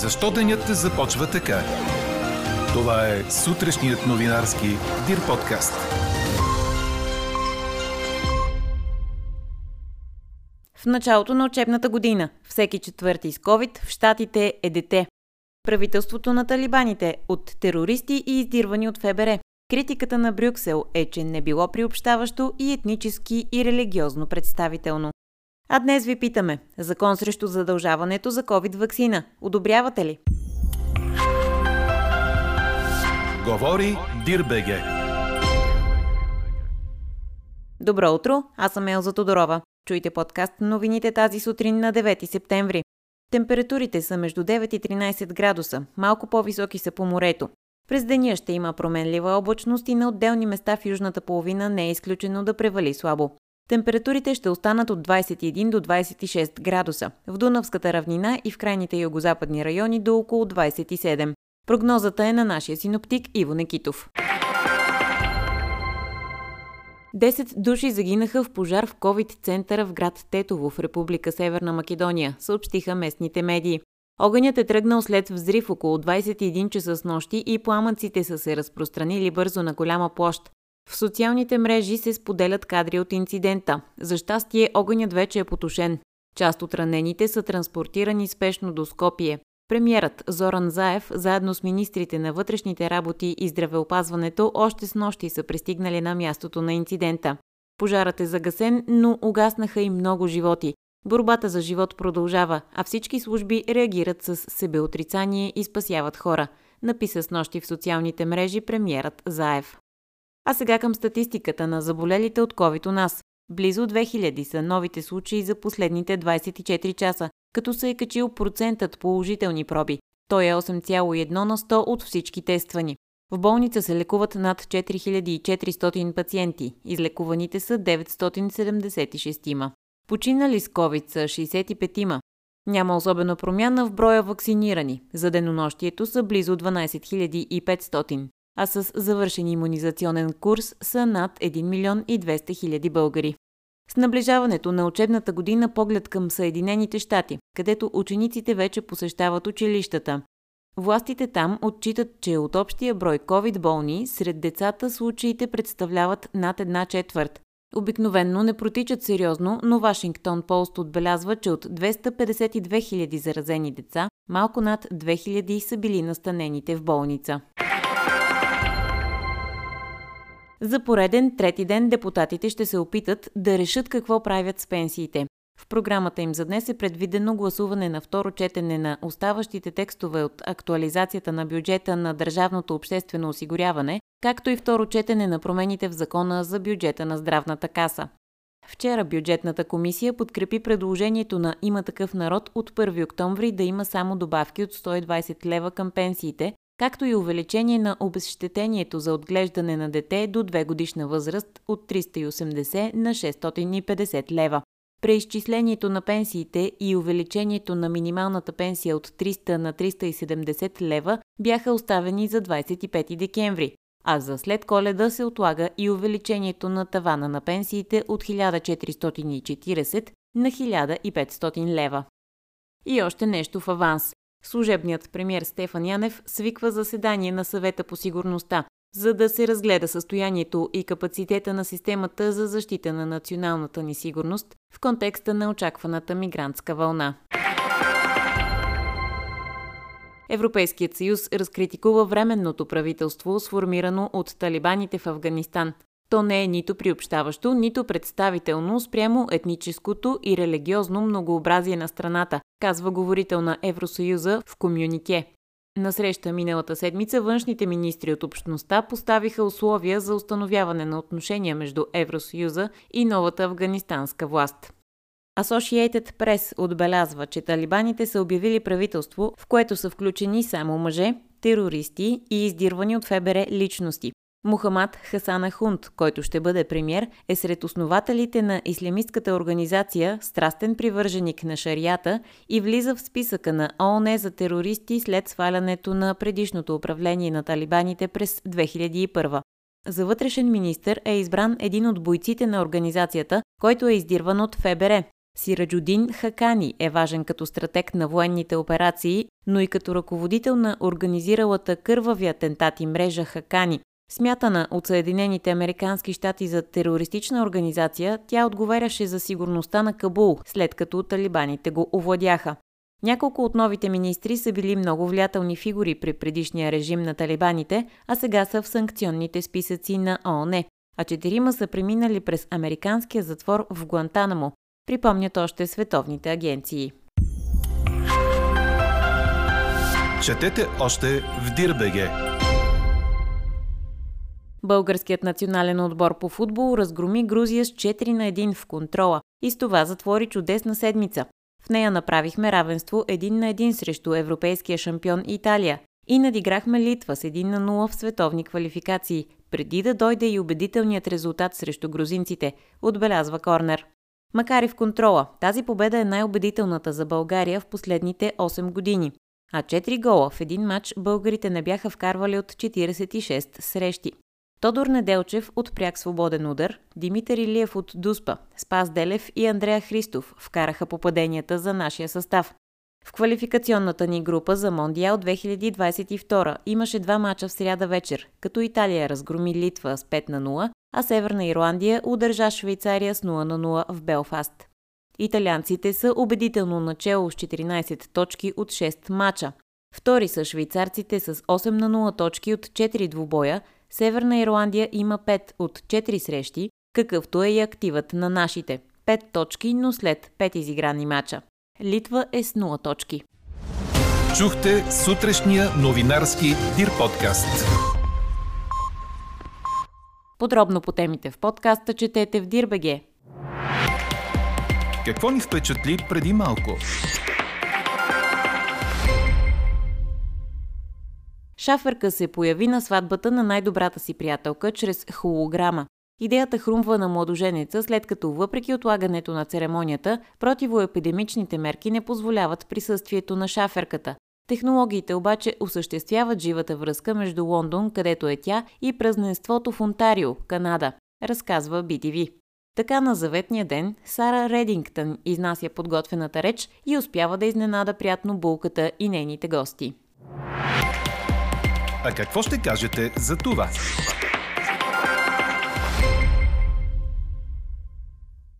Защо денят започва така? Това е сутрешният новинарски Дир подкаст. В началото на учебната година всеки четвърти с COVID в Штатите е дете. Правителството на талибаните от терористи и издирвани от ФБР. Критиката на Брюксел е, че не било приобщаващо и етнически и религиозно представително. А днес ви питаме. Закон срещу задължаването за COVID-вакцина. Одобрявате ли? Говори Дирбеге. Добро утро, аз съм Елза Тодорова. Чуйте подкаст новините тази сутрин на 9 септември. Температурите са между 9 и 13 градуса, малко по-високи са по морето. През деня ще има променлива облачност и на отделни места в южната половина не е изключено да превали слабо. Температурите ще останат от 21 до 26 градуса, в Дунавската равнина и в крайните югозападни райони до около 27. Прогнозата е на нашия синоптик Иво Некитов. 10 души загинаха в пожар в COVID-центъра в град Тетово в Република Северна Македония, съобщиха местните медии. Огънят е тръгнал след взрив около 21 часа с нощи и пламъците са се разпространили бързо на голяма площ. В социалните мрежи се споделят кадри от инцидента. За щастие, огънят вече е потушен. Част от ранените са транспортирани спешно до Скопие. Премьерът Зоран Заев, заедно с министрите на вътрешните работи и здравеопазването, още с нощи са пристигнали на мястото на инцидента. Пожарът е загасен, но угаснаха и много животи. Борбата за живот продължава, а всички служби реагират с себеотрицание и спасяват хора, написа с нощи в социалните мрежи премьерът Заев. А сега към статистиката на заболелите от COVID у нас. Близо 2000 са новите случаи за последните 24 часа, като се е качил процентът положителни проби. Той е 8,1 на 100 от всички тествани. В болница се лекуват над 4400 пациенти. Излекуваните са 976. Починали с COVID са 65. Няма особена промяна в броя вакцинирани. За денонощието са близо 12 500, а с завършен иммунизационен курс са над 1 милион и 200 хиляди българи. С наближаването на учебната година поглед към Съединените щати, където учениците вече посещават училищата. Властите там отчитат, че от общия брой COVID болни сред децата случаите представляват над една четвърт. Обикновенно не протичат сериозно, но Вашингтон Пост отбелязва, че от 252 000 заразени деца, малко над 2000 са били настанените в болница. За пореден трети ден депутатите ще се опитат да решат какво правят с пенсиите. В програмата им за днес е предвидено гласуване на второ четене на оставащите текстове от актуализацията на бюджета на държавното обществено осигуряване, както и второ четене на промените в закона за бюджета на здравната каса. Вчера бюджетната комисия подкрепи предложението на Има такъв народ от 1 октомври да има само добавки от 120 лева към пенсиите, както и увеличение на обезщетението за отглеждане на дете до 2 годишна възраст от 380 на 650 лева. Преизчислението на пенсиите и увеличението на минималната пенсия от 300 на 370 лева бяха оставени за 25 декември, а за след коледа се отлага и увеличението на тавана на пенсиите от 1440 на 1500 лева. И още нещо в аванс. Служебният премьер Стефан Янев свиква заседание на съвета по сигурността, за да се разгледа състоянието и капацитета на системата за защита на националната ни сигурност в контекста на очакваната мигрантска вълна. Европейският съюз разкритикува временното правителство, сформирано от талибаните в Афганистан. То не е нито приобщаващо, нито представително спрямо етническото и религиозно многообразие на страната, казва говорител на Евросъюза в комюнике. На среща миналата седмица външните министри от общността поставиха условия за установяване на отношения между Евросъюза и новата афганистанска власт. Associated Press отбелязва, че талибаните са обявили правителство, в което са включени само мъже, терористи и издирвани от ФБР личности, Мухамад Хасана Хунт, който ще бъде премьер, е сред основателите на ислямистката организация, страстен привърженик на шарията и влиза в списъка на ООН за терористи след свалянето на предишното управление на талибаните през 2001. За вътрешен министр е избран един от бойците на организацията, който е издирван от ФБР. Сираджудин Хакани е важен като стратег на военните операции, но и като ръководител на организиралата кървави атентати мрежа Хакани. Смятана от Съединените Американски щати за терористична организация, тя отговаряше за сигурността на Кабул, след като талибаните го овладяха. Няколко от новите министри са били много влиятелни фигури при предишния режим на талибаните, а сега са в санкционните списъци на ООН, а четирима са преминали през американския затвор в Гуантанамо, припомнят още световните агенции. Четете още в Дирбеге. Българският национален отбор по футбол разгроми Грузия с 4 на 1 в контрола и с това затвори чудесна седмица. В нея направихме равенство 1 на 1 срещу европейския шампион Италия и надиграхме Литва с 1 на 0 в световни квалификации, преди да дойде и убедителният резултат срещу грузинците, отбелязва Корнер. Макар и в контрола, тази победа е най-убедителната за България в последните 8 години. А 4 гола в един матч българите не бяха вкарвали от 46 срещи. Тодор Неделчев от пряк свободен удар, Димитър Илиев от Дуспа, Спас Делев и Андрея Христов вкараха попаденията за нашия състав. В квалификационната ни група за Мондиал 2022 имаше два мача в сряда вечер, като Италия разгроми Литва с 5 на 0, а Северна Ирландия удържа Швейцария с 0 на 0 в Белфаст. Италианците са убедително начало с 14 точки от 6 мача. Втори са швейцарците с 8 на 0 точки от 4 двубоя, Северна Ирландия има 5 от 4 срещи, какъвто е и активът на нашите. 5 точки, но след 5 изиграни мача. Литва е с 0 точки. Чухте сутрешния новинарски Дир подкаст. Подробно по темите в подкаста четете в Дирбеге. Какво ни впечатли преди малко? Шаферка се появи на сватбата на най-добрата си приятелка чрез холограма. Идеята хрумва на младоженеца, след като въпреки отлагането на церемонията, противоепидемичните мерки не позволяват присъствието на шаферката. Технологиите обаче осъществяват живата връзка между Лондон, където е тя, и празненството в Онтарио, Канада, разказва BTV. Така на заветния ден Сара Редингтън изнася подготвената реч и успява да изненада приятно булката и нейните гости. А какво ще кажете за това?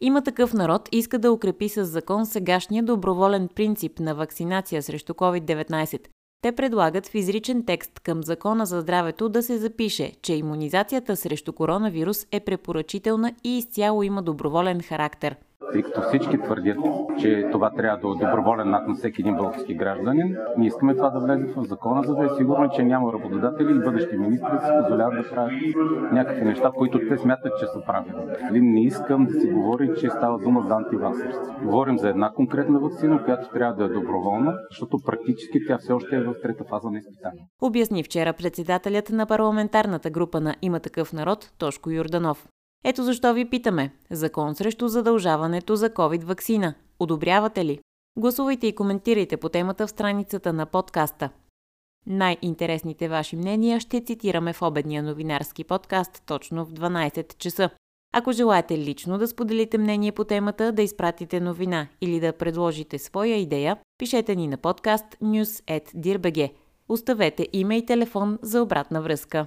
Има такъв народ иска да укрепи с закон сегашния доброволен принцип на вакцинация срещу COVID-19. Те предлагат в изричен текст към Закона за здравето да се запише, че иммунизацията срещу коронавирус е препоръчителна и изцяло има доброволен характер – тъй като всички твърдят, че това трябва да е доброволен акт на всеки един български гражданин. Ние искаме това да влезе в закона, за да е сигурно, че няма работодатели и бъдещи министри да се позволяват да правят някакви неща, които те смятат, че са правилни. Не искам да се говори, че става дума за антиваксерство. Говорим за една конкретна вакцина, която трябва да е доброволна, защото практически тя все още е в трета фаза на изпитание. Обясни вчера председателят на парламентарната група на Има такъв народ Тошко Юрданов. Ето защо ви питаме. Закон срещу задължаването за COVID-вакцина. Одобрявате ли? Гласувайте и коментирайте по темата в страницата на подкаста. Най-интересните ваши мнения ще цитираме в обедния новинарски подкаст точно в 12 часа. Ако желаете лично да споделите мнение по темата, да изпратите новина или да предложите своя идея, пишете ни на подкаст news.dirbg. Оставете име и телефон за обратна връзка.